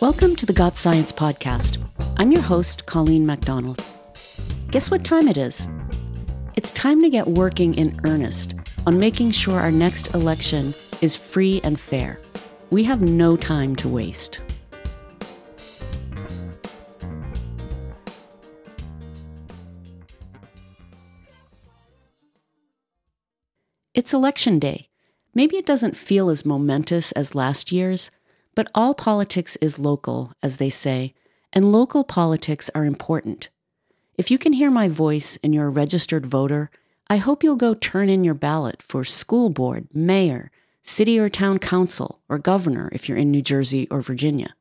Welcome to the Got Science podcast. I'm your host, Colleen MacDonald. Guess what time it is? It's time to get working in earnest on making sure our next election is free and fair. We have no time to waste. It's election day. Maybe it doesn't feel as momentous as last year's, but all politics is local, as they say, and local politics are important. If you can hear my voice and you're a registered voter, I hope you'll go turn in your ballot for school board, mayor, city or town council, or governor if you're in New Jersey or Virginia.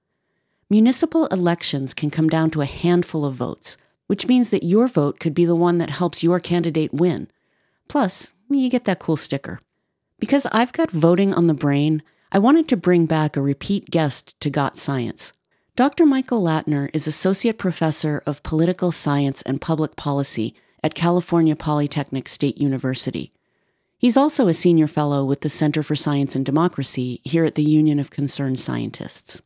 Municipal elections can come down to a handful of votes, which means that your vote could be the one that helps your candidate win. Plus, you get that cool sticker. Because I've got voting on the brain, I wanted to bring back a repeat guest to Got Science. Dr. Michael Latner is Associate Professor of Political Science and Public Policy at California Polytechnic State University. He's also a senior fellow with the Center for Science and Democracy here at the Union of Concerned Scientists.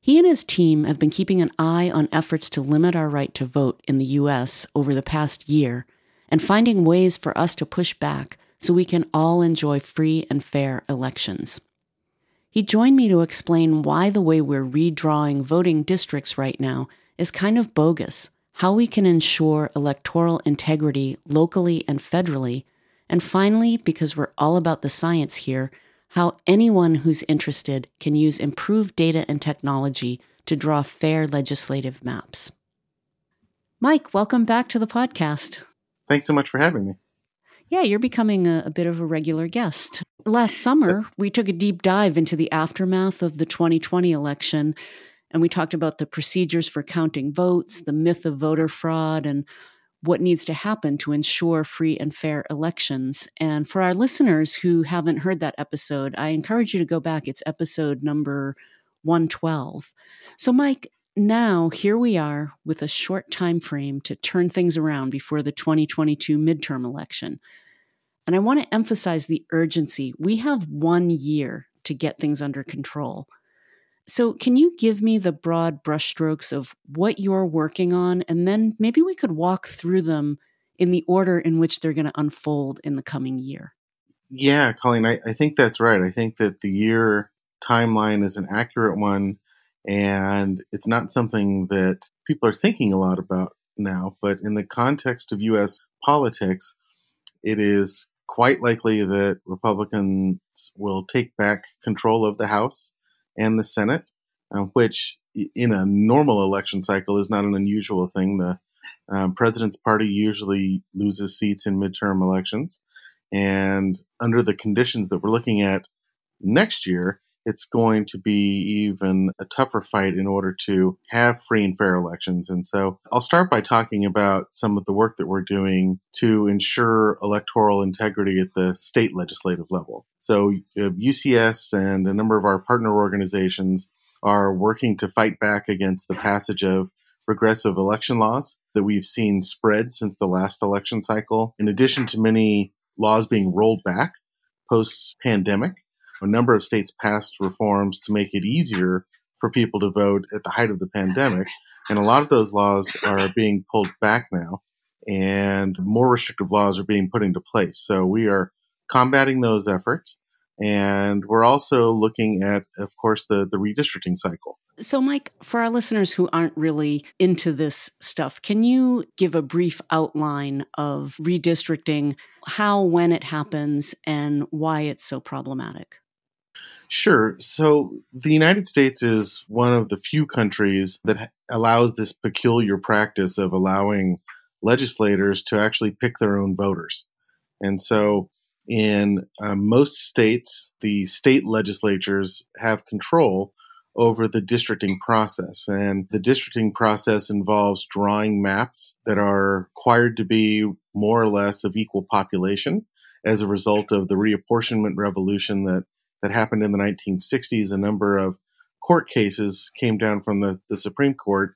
He and his team have been keeping an eye on efforts to limit our right to vote in the U.S. over the past year and finding ways for us to push back so we can all enjoy free and fair elections. He joined me to explain why the way we're redrawing voting districts right now is kind of bogus, how we can ensure electoral integrity locally and federally, and finally, because we're all about the science here, how anyone who's interested can use improved data and technology to draw fair legislative maps. Mike, welcome back to the podcast. Thanks so much for having me. Yeah, you're becoming a, a, bit of a regular guest. Last summer, we took a deep dive into the aftermath of the 2020 election, and we talked about the procedures for counting votes, the myth of voter fraud, and what needs to happen to ensure free and fair elections. And for our listeners who haven't heard that episode, I encourage you to go back. It's episode number 112. So, Mike, now here we are with a short time frame to turn things around before the 2022 midterm election. And I want to emphasize the urgency. We have one year to get things under control. So, can you give me the broad brushstrokes of what you're working on? And then maybe we could walk through them in the order in which they're going to unfold in the coming year. Yeah, Colleen, I, I think that's right. I think that the year timeline is an accurate one and it's not something that people are thinking a lot about now. But in the context of U.S. politics, it is quite likely that Republicans will take back control of the House and the Senate, uh, which in a normal election cycle is not an unusual thing. The um, president's party usually loses seats in midterm elections. And under the conditions that we're looking at next year, it's going to be even a tougher fight in order to have free and fair elections. And so I'll start by talking about some of the work that we're doing to ensure electoral integrity at the state legislative level. So uh, UCS and a number of our partner organizations are working to fight back against the passage of regressive election laws that we've seen spread since the last election cycle, in addition to many laws being rolled back post pandemic a number of states passed reforms to make it easier for people to vote at the height of the pandemic. And a lot of those laws are being pulled back now, and more restrictive laws are being put into place. So we are combating those efforts. And we're also looking at, of course, the, the redistricting cycle. So, Mike, for our listeners who aren't really into this stuff, can you give a brief outline of redistricting, how, when it happens, and why it's so problematic? Sure. So the United States is one of the few countries that allows this peculiar practice of allowing legislators to actually pick their own voters. And so in uh, most states, the state legislatures have control over the districting process. And the districting process involves drawing maps that are required to be more or less of equal population as a result of the reapportionment revolution that that happened in the 1960s. A number of court cases came down from the, the Supreme Court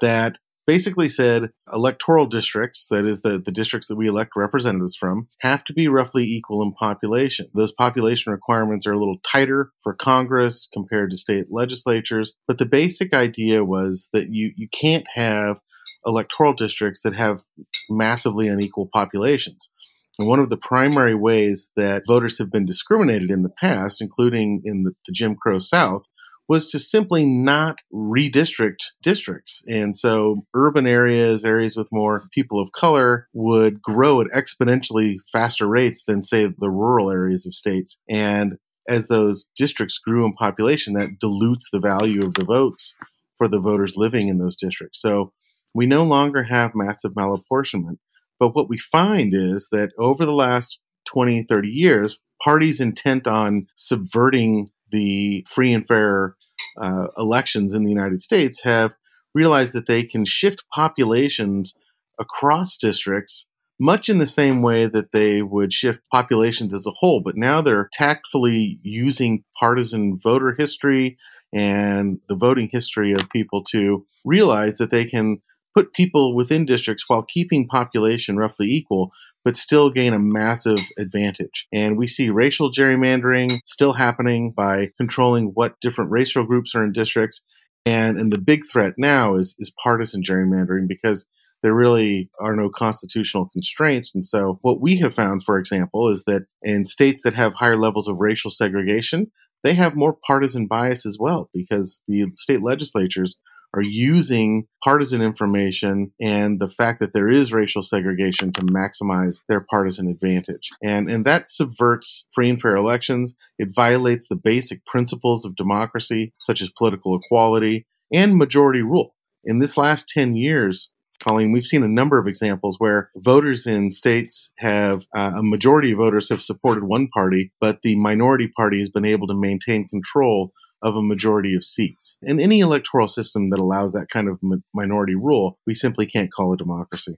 that basically said electoral districts, that is, the, the districts that we elect representatives from, have to be roughly equal in population. Those population requirements are a little tighter for Congress compared to state legislatures, but the basic idea was that you, you can't have electoral districts that have massively unequal populations. One of the primary ways that voters have been discriminated in the past, including in the, the Jim Crow South, was to simply not redistrict districts. And so urban areas, areas with more people of color would grow at exponentially faster rates than, say, the rural areas of states. And as those districts grew in population, that dilutes the value of the votes for the voters living in those districts. So we no longer have massive malapportionment. But what we find is that over the last 20, 30 years, parties intent on subverting the free and fair uh, elections in the United States have realized that they can shift populations across districts much in the same way that they would shift populations as a whole. But now they're tactfully using partisan voter history and the voting history of people to realize that they can put people within districts while keeping population roughly equal, but still gain a massive advantage. And we see racial gerrymandering still happening by controlling what different racial groups are in districts. And, and the big threat now is, is partisan gerrymandering because there really are no constitutional constraints. And so, what we have found, for example, is that in states that have higher levels of racial segregation, they have more partisan bias as well because the state legislatures are using partisan information and the fact that there is racial segregation to maximize their partisan advantage. And, and that subverts free and fair elections. It violates the basic principles of democracy, such as political equality and majority rule. In this last 10 years, Colleen, we've seen a number of examples where voters in states have, uh, a majority of voters have supported one party, but the minority party has been able to maintain control of a majority of seats. In any electoral system that allows that kind of minority rule, we simply can't call a democracy.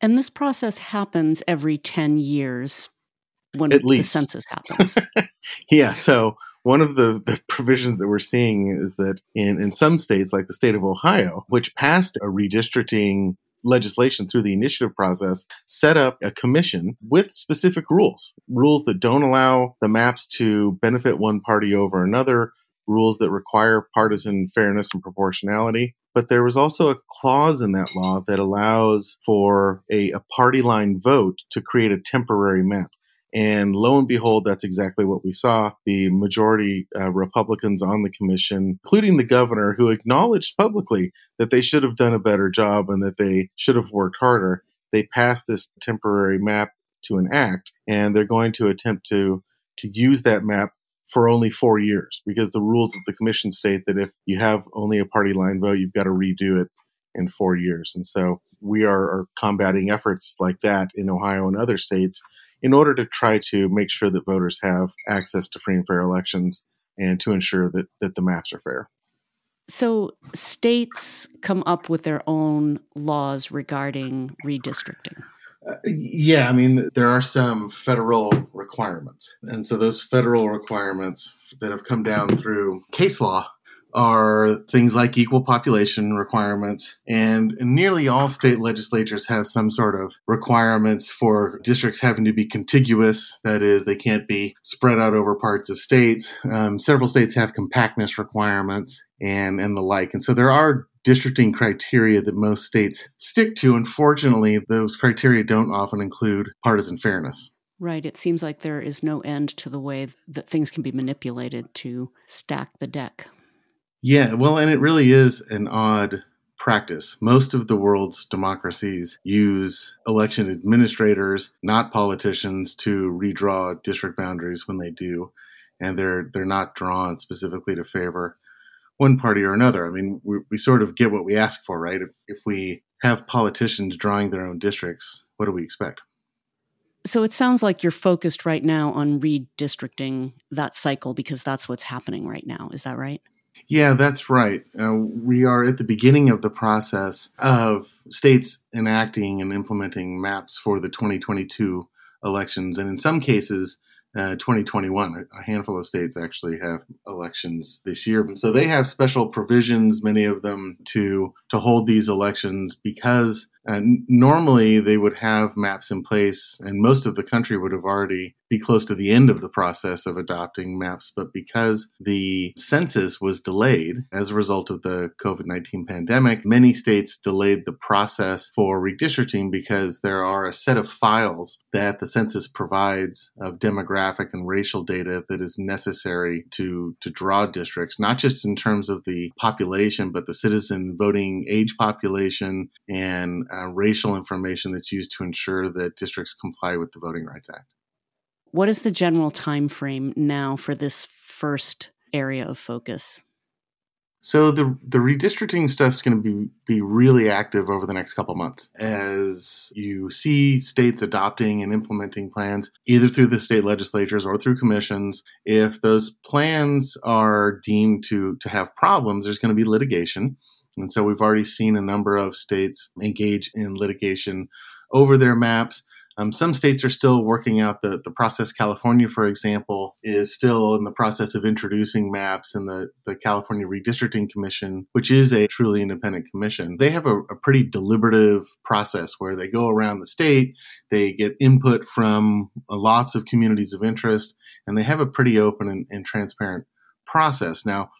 And this process happens every 10 years when At least. the census happens. yeah. So one of the, the provisions that we're seeing is that in, in some states, like the state of Ohio, which passed a redistricting legislation through the initiative process set up a commission with specific rules rules that don't allow the maps to benefit one party over another rules that require partisan fairness and proportionality. But there was also a clause in that law that allows for a, a party line vote to create a temporary map and lo and behold, that's exactly what we saw. The majority uh, Republicans on the commission, including the governor, who acknowledged publicly that they should have done a better job and that they should have worked harder, they passed this temporary map to an act, and they're going to attempt to to use that map for only four years because the rules of the commission state that if you have only a party line vote, you've got to redo it in four years. And so we are, are combating efforts like that in Ohio and other states in order to try to make sure that voters have access to free and fair elections and to ensure that, that the maps are fair. So, states come up with their own laws regarding redistricting. Uh, yeah, I mean, there are some federal requirements. And so, those federal requirements that have come down through case law are things like equal population requirements. And nearly all state legislatures have some sort of requirements for districts having to be contiguous. That is, they can't be spread out over parts of states. Um, several states have compactness requirements and, and the like. And so there are districting criteria that most states stick to. Unfortunately, those criteria don't often include partisan fairness. Right. It seems like there is no end to the way that things can be manipulated to stack the deck. Yeah, well, and it really is an odd practice. Most of the world's democracies use election administrators, not politicians, to redraw district boundaries when they do, and they're they're not drawn specifically to favor one party or another. I mean, we, we sort of get what we ask for, right? If, if we have politicians drawing their own districts, what do we expect? So it sounds like you're focused right now on redistricting that cycle because that's what's happening right now. Is that right? Yeah, that's right. Uh, we are at the beginning of the process of states enacting and implementing maps for the 2022 elections. And in some cases, uh, 2021. A handful of states actually have elections this year, so they have special provisions, many of them, to to hold these elections because normally they would have maps in place, and most of the country would have already be close to the end of the process of adopting maps. But because the census was delayed as a result of the COVID 19 pandemic, many states delayed the process for redistricting because there are a set of files that the census provides of demographic and racial data that is necessary to, to draw districts, not just in terms of the population, but the citizen voting age population and uh, racial information that's used to ensure that districts comply with the Voting Rights Act. What is the general time frame now for this first area of focus? So the the redistricting stuff is going to be be really active over the next couple months as you see states adopting and implementing plans either through the state legislatures or through commissions. If those plans are deemed to to have problems, there's going to be litigation. And so we've already seen a number of states engage in litigation over their maps. Um, some states are still working out the, the process. California, for example, is still in the process of introducing maps, in the, the California Redistricting Commission, which is a truly independent commission, they have a, a pretty deliberative process where they go around the state, they get input from lots of communities of interest, and they have a pretty open and, and transparent process. Now,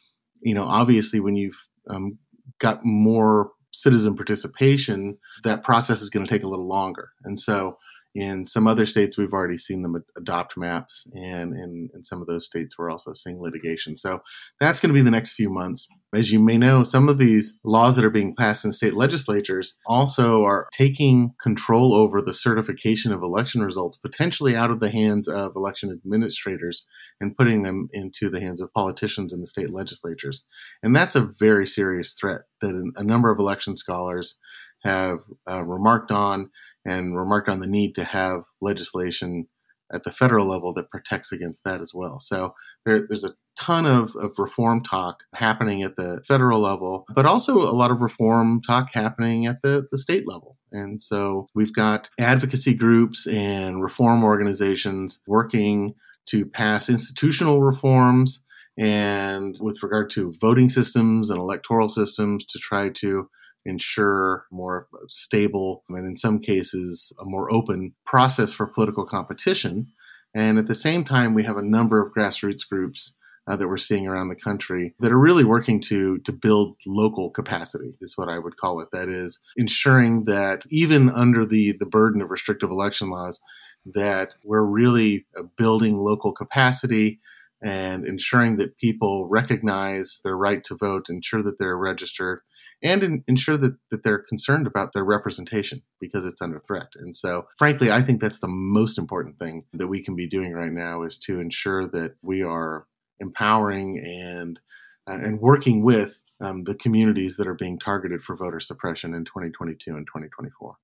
you know, obviously, when you've um, got more citizen participation, that process is going to take a little longer. And so in some other states, we've already seen them adopt maps, and in, in some of those states, we're also seeing litigation. So that's going to be the next few months. As you may know, some of these laws that are being passed in state legislatures also are taking control over the certification of election results, potentially out of the hands of election administrators and putting them into the hands of politicians in the state legislatures. And that's a very serious threat that a number of election scholars have uh, remarked on and remarked on the need to have legislation at the federal level that protects against that as well. So there, there's a ton of, of reform talk happening at the federal level, but also a lot of reform talk happening at the, the state level. And so we've got advocacy groups and reform organizations working to pass institutional reforms and with regard to voting systems and electoral systems to try to ensure more stable and in some cases a more open process for political competition. And at the same time, we have a number of grassroots groups uh, that we're seeing around the country that are really working to to build local capacity is what I would call it. That is ensuring that even under the the burden of restrictive election laws, that we're really uh, building local capacity and ensuring that people recognize their right to vote, ensure that they're registered, and in, ensure that, that they're concerned about their representation because it's under threat. And so, frankly, I think that's the most important thing that we can be doing right now is to ensure that we are empowering and uh, and working with um, the communities that are being targeted for voter suppression in 2022 and 2024.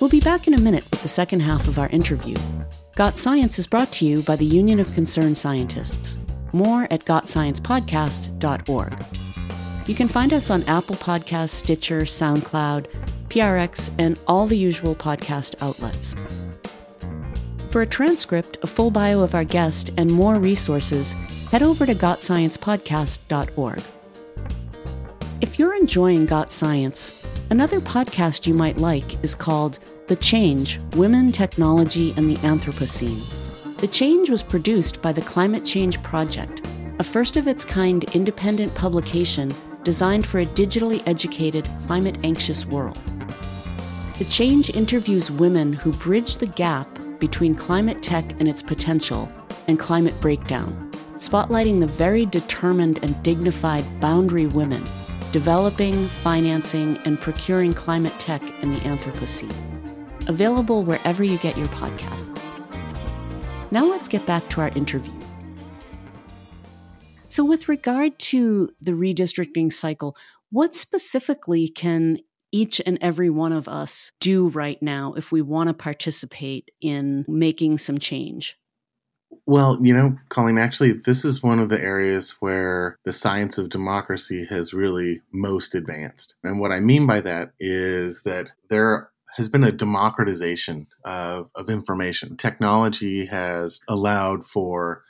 We'll be back in a minute with the second half of our interview. Got Science is brought to you by the Union of Concerned Scientists. More at gotsciencepodcast.org. You can find us on Apple Podcasts, Stitcher, SoundCloud, PRX, and all the usual podcast outlets. For a transcript, a full bio of our guest, and more resources, head over to gotsciencepodcast.org. If you're enjoying Got Science, another podcast you might like is called The Change Women, Technology, and the Anthropocene. The Change was produced by the Climate Change Project, a first of its kind independent publication designed for a digitally educated, climate anxious world. The Change interviews women who bridge the gap between climate tech and its potential and climate breakdown, spotlighting the very determined and dignified boundary women developing, financing, and procuring climate tech in the Anthropocene. Available wherever you get your podcasts. Now let's get back to our interview. So, with regard to the redistricting cycle, what specifically can each and every one of us do right now if we want to participate in making some change? Well, you know, Colleen, actually, this is one of the areas where the science of democracy has really most advanced. And what I mean by that is that there has been a democratization of, of information. Technology has allowed for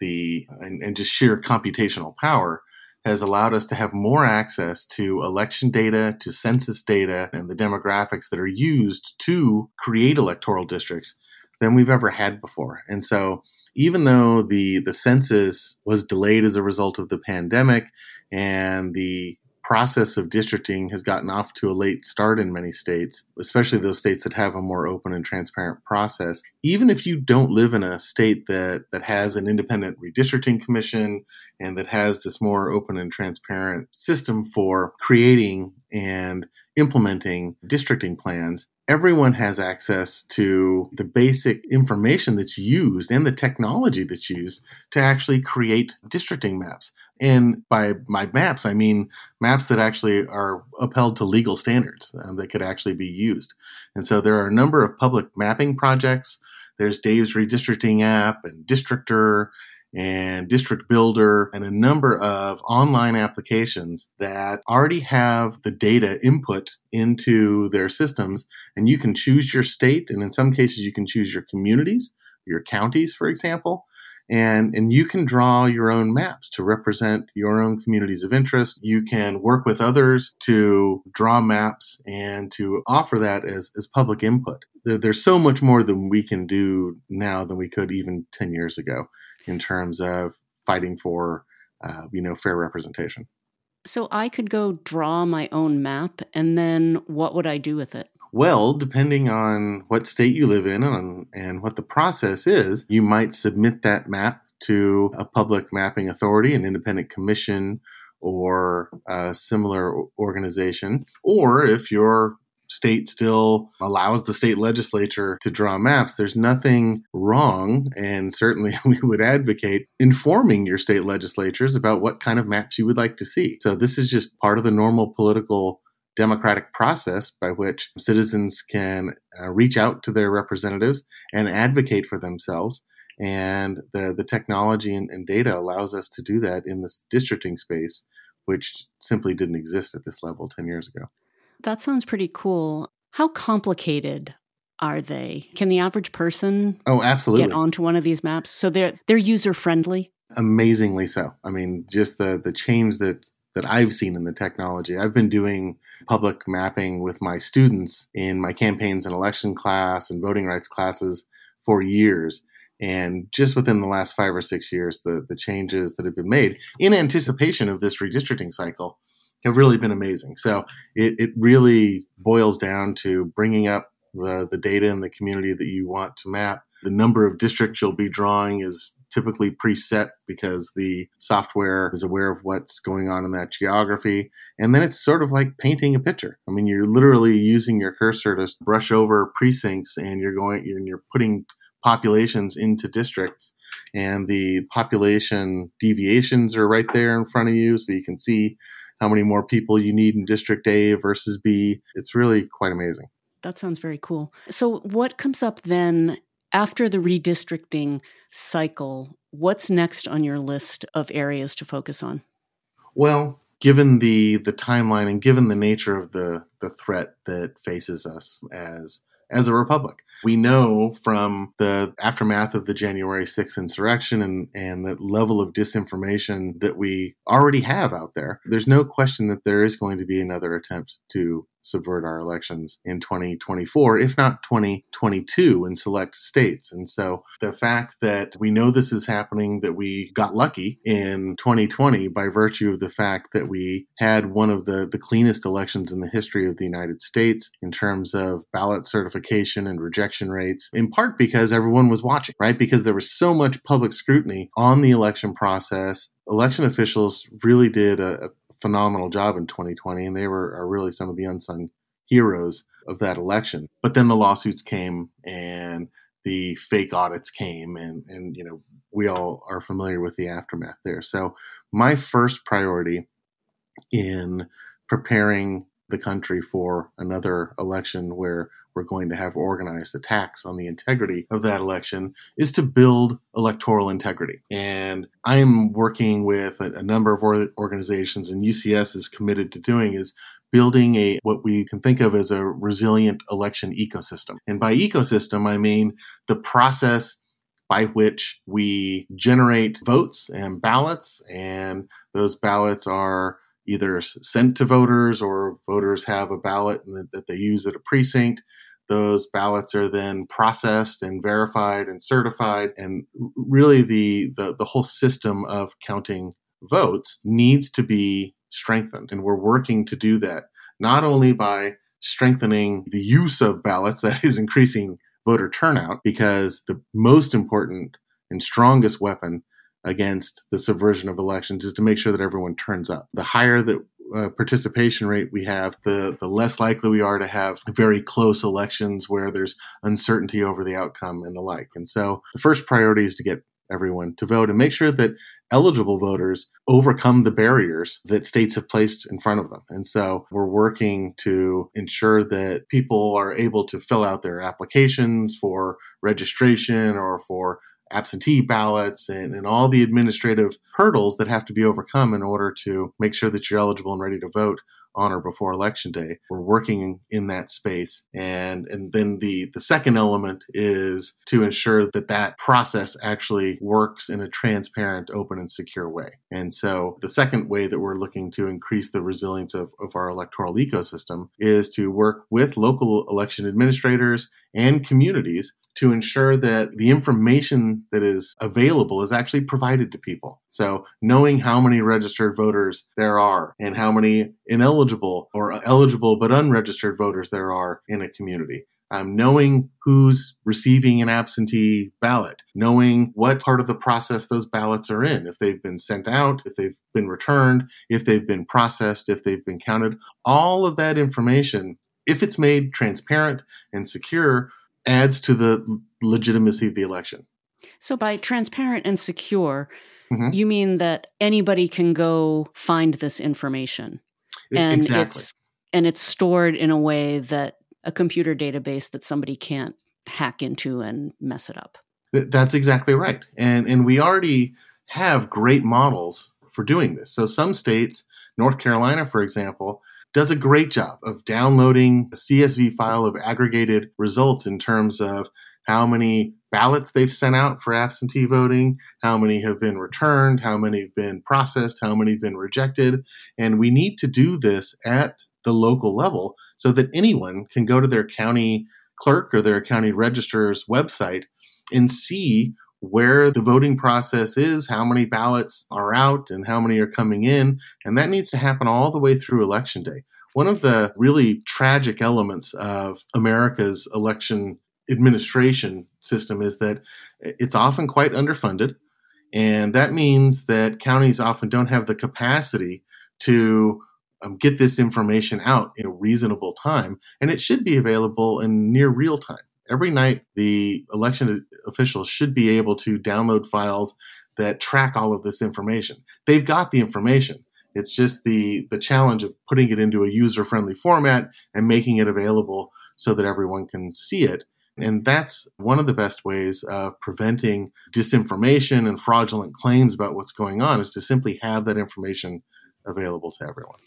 the, and, and just sheer computational power has allowed us to have more access to election data, to census data, and the demographics that are used to create electoral districts than we've ever had before. And so, even though the the census was delayed as a result of the pandemic and the process of districting has gotten off to a late start in many states, especially those states that have a more open and transparent process. Even if you don't live in a state that, that has an independent redistricting commission and that has this more open and transparent system for creating and implementing districting plans, everyone has access to the basic information that's used and the technology that's used to actually create districting maps. And by my maps, I mean maps that actually are upheld to legal standards um, that could actually be used. And so there are a number of public mapping projects. There's Dave's redistricting app and Districtr and District Builder and a number of online applications that already have the data input into their systems. And you can choose your state, and in some cases, you can choose your communities, your counties, for example. And, and you can draw your own maps to represent your own communities of interest. You can work with others to draw maps and to offer that as, as public input. There, there's so much more than we can do now than we could even 10 years ago in terms of fighting for uh, you know fair representation. So I could go draw my own map, and then what would I do with it? Well, depending on what state you live in and, and what the process is, you might submit that map to a public mapping authority, an independent commission, or a similar organization. Or if you're state still allows the state legislature to draw maps, there's nothing wrong. And certainly we would advocate informing your state legislatures about what kind of maps you would like to see. So this is just part of the normal political democratic process by which citizens can uh, reach out to their representatives and advocate for themselves. And the, the technology and, and data allows us to do that in this districting space, which simply didn't exist at this level 10 years ago. That sounds pretty cool. How complicated are they? Can the average person oh absolutely get onto one of these maps? So they're they're user friendly. Amazingly so. I mean, just the the change that that I've seen in the technology. I've been doing public mapping with my students in my campaigns and election class and voting rights classes for years. And just within the last five or six years, the, the changes that have been made in anticipation of this redistricting cycle have really been amazing. So it, it really boils down to bringing up the, the data in the community that you want to map. The number of districts you'll be drawing is typically preset because the software is aware of what's going on in that geography. And then it's sort of like painting a picture. I mean, you're literally using your cursor to brush over precincts and you're going, you're, you're putting populations into districts and the population deviations are right there in front of you so you can see how many more people you need in District A versus B. It's really quite amazing. That sounds very cool. So, what comes up then after the redistricting cycle? What's next on your list of areas to focus on? Well, given the the timeline and given the nature of the the threat that faces us as as a republic. We know from the aftermath of the January 6th insurrection and, and the level of disinformation that we already have out there, there's no question that there is going to be another attempt to subvert our elections in 2024, if not 2022 in select states. And so the fact that we know this is happening, that we got lucky in 2020 by virtue of the fact that we had one of the, the cleanest elections in the history of the United States in terms of ballot certification and rejection rates, in part because everyone was watching, right? Because there was so much public scrutiny on the election process. Election officials really did a, a phenomenal job in 2020, and they were are really some of the unsung heroes of that election. But then the lawsuits came, and the fake audits came, and and you know we all are familiar with the aftermath there. So my first priority in preparing the country for another election where we're going to have organized attacks on the integrity of that election is to build electoral integrity. And I'm working with a, a number of organizations, and UCS is committed to doing is building a what we can think of as a resilient election ecosystem. And by ecosystem, I mean the process by which we generate votes and ballots, and those ballots are either sent to voters or voters have a ballot that they use at a precinct. Those ballots are then processed and verified and certified, and really the, the, the whole system of counting votes needs to be strengthened. And we're working to do that not only by strengthening the use of ballots, that is increasing voter turnout, because the most important and strongest weapon against the subversion of elections is to make sure that everyone turns up. The higher the uh, participation rate we have, the the less likely we are to have very close elections where there's uncertainty over the outcome and the like. And so the first priority is to get everyone to vote and make sure that eligible voters overcome the barriers that states have placed in front of them. And so we're working to ensure that people are able to fill out their applications for registration or for absentee ballots and, and all the administrative hurdles that have to be overcome in order to make sure that you're eligible and ready to vote on or before election day. We're working in that space. And, and then the, the second element is to ensure that that process actually works in a transparent, open, and secure way. And so the second way that we're looking to increase the resilience of, of our electoral ecosystem is to work with local election administrators and communities to ensure that the information that is available is actually provided to people. So knowing how many registered voters there are and how many ineligible or eligible but unregistered voters there are in a community. Um, knowing who's receiving an absentee ballot, knowing what part of the process those ballots are in, if they've been sent out, if they've been returned, if they've been processed, if they've been counted, all of that information, if it's made transparent and secure, adds to the legitimacy of the election. So, by transparent and secure, mm-hmm. you mean that anybody can go find this information, and exactly. it's and it's stored in a way that a computer database that somebody can't hack into and mess it up. That's exactly right, and and we already have great models for doing this. So, some states, North Carolina, for example, does a great job of downloading a CSV file of aggregated results in terms of how many ballots they've sent out for absentee voting, how many have been returned, how many have been processed, how many have been rejected. And we need to do this at the local level so that anyone can go to their county clerk or their county registrar's website and see where the voting process is, how many ballots are out, and how many are coming in. And that needs to happen all the way through election day. One of the really tragic elements of America's election administration system is that it's often quite underfunded. And that means that counties often don't have the capacity to um, get this information out in a reasonable time. And it should be available in near real time every night the election officials should be able to download files that track all of this information. They've got the information. It's just the the challenge of putting it into a user friendly format and making it available so that everyone can see it. And that's one of the best ways of preventing disinformation and fraudulent claims about what's going on is to simply have that information available to everyone.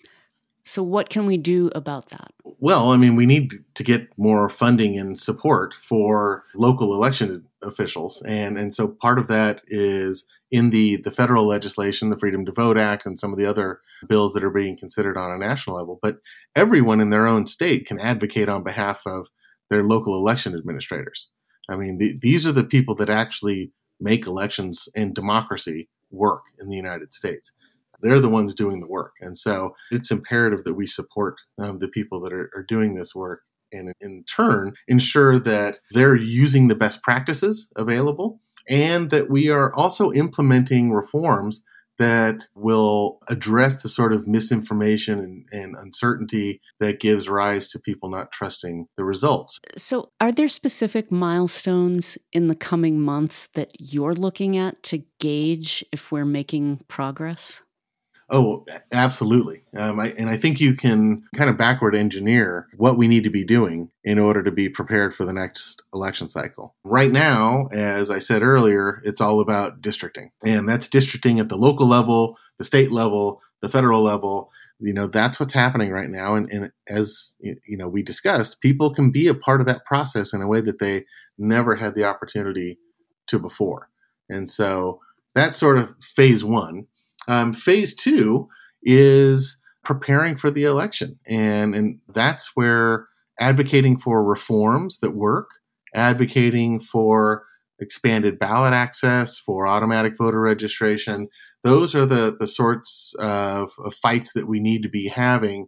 So, what can we do about that? Well, I mean, we need to get more funding and support for local election officials, and and so part of that is in the the federal legislation, the Freedom to Vote Act, and some of the other bills that are being considered on a national level. But everyone in their own state can advocate on behalf of their local election administrators. I mean, the, these are the people that actually make elections and democracy work in the United States they're the ones doing the work. And so it's imperative that we support um, the people that are, are doing this work and in turn ensure that they're using the best practices available and that we are also implementing reforms that will address the sort of misinformation and, and, uncertainty that gives rise to people not trusting the results. So, are there specific milestones in the coming months that you're looking at to gauge if we're making progress? Oh, absolutely. Um, I, and I think you can kind of backward engineer what we need to be doing in order to be prepared for the next election cycle. Right now, as I said earlier, it's all about districting. And that's districting at the local level, the state level, the federal level. you know that's what's happening right now and, and as you know we discussed people can be a part of that process in a way that they never had the opportunity to before and so that's sort of phase one um, phase two is preparing for the election. And and that's where advocating for reforms that work advocating for expanded ballot access for automatic voter registration those are the the sorts of, of fights that we need to be having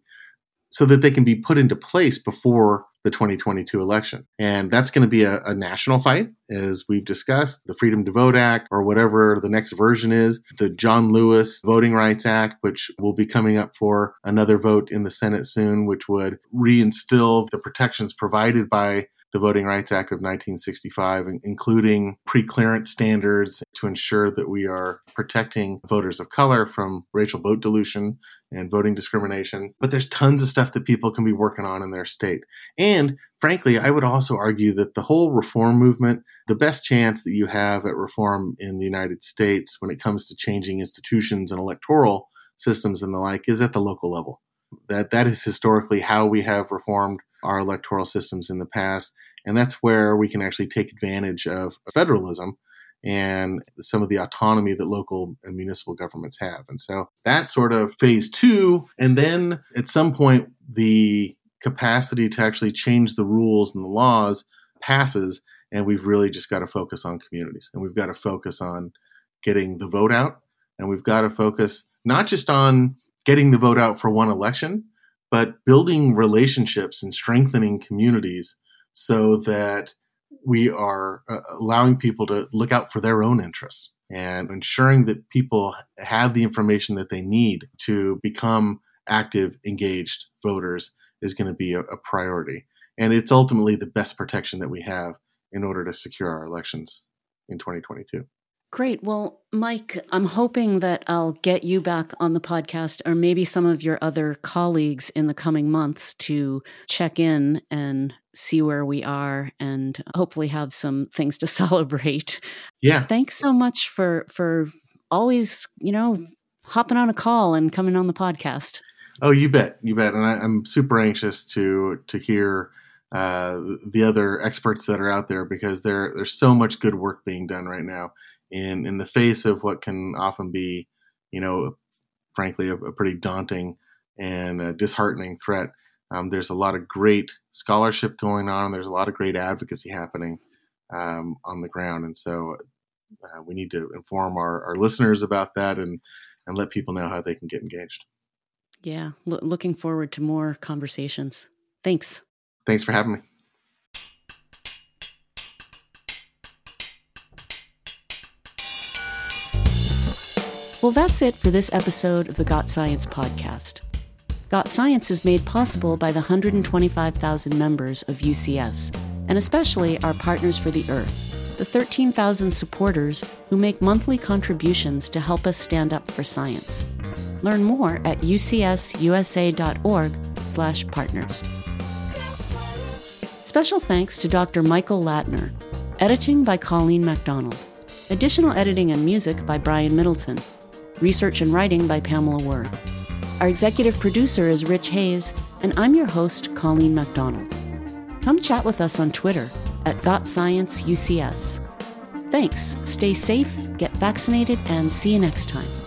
so that they can be put into place before the 2022 election. And that's going to be a, a, national fight, as we've discussed the Freedom to Vote Act, or whatever the next version is, the John Lewis Voting Rights Act, which will be coming up for another vote in the Senate soon, which would reinstill the protections provided by the Voting Rights Act of 1965, including pre-clearance standards to ensure that we are protecting voters of color from racial vote dilution and voting discrimination. But there's tons of stuff that people can be working on in their state. And frankly, I would also argue that the whole reform movement, the best chance that you have at reform in the United States when it comes to changing institutions and electoral systems and the like is at the local level. That that is historically how we have reformed our electoral systems in the past. And that's where we can actually take advantage of federalism and some of the autonomy that local and municipal governments have. And so that's sort of phase two. And then at some point, the capacity to actually change the rules and the laws passes. And we've really just got to focus on communities and we've got to focus on getting the vote out. And we've got to focus not just on getting the vote out for one election, but building relationships and strengthening communities so that we are uh, allowing people to look out for their own interests and ensuring that people have the information that they need to become active, engaged voters is going to be a, a priority. And it's ultimately the best protection that we have in order to secure our elections in 2022. Great. Well, Mike, I'm hoping that I'll get you back on the podcast or maybe some of your other colleagues in the coming months to check in and see where we are and hopefully have some things to celebrate. Yeah. Thanks so much for for always, you know, hopping on a call and coming on the podcast. Oh, you bet. You bet. And I, am super anxious to to hear uh, the other experts that are out there because there there's so much good work being done right now in in the face of what can often be, you know, frankly, a, a pretty daunting and disheartening threat. Um, there's a lot of great scholarship going on. There's a lot of great advocacy happening um, on the ground, and so uh, we need to inform our, our listeners about that and and let people know how they can get engaged. Yeah, lo- looking forward to more conversations. Thanks. Thanks for having me. Well, that's it for this episode of the Got Science podcast. Got Science is made possible by the 125,000 members of UCS, and especially our Partners for the Earth, the 13,000 supporters who make monthly contributions to help us stand up for science. Learn more at ucsusa.org/partners. Special thanks to Dr. Michael Latner. Editing by Colleen MacDonald. Additional editing and music by Brian Middleton. Research and writing by Pamela Worth. Our executive producer is Rich Hayes, and I'm your host, Colleen MacDonald. Come chat with us on Twitter at GotScienceUCS. Thanks, stay safe, get vaccinated, and see you next time.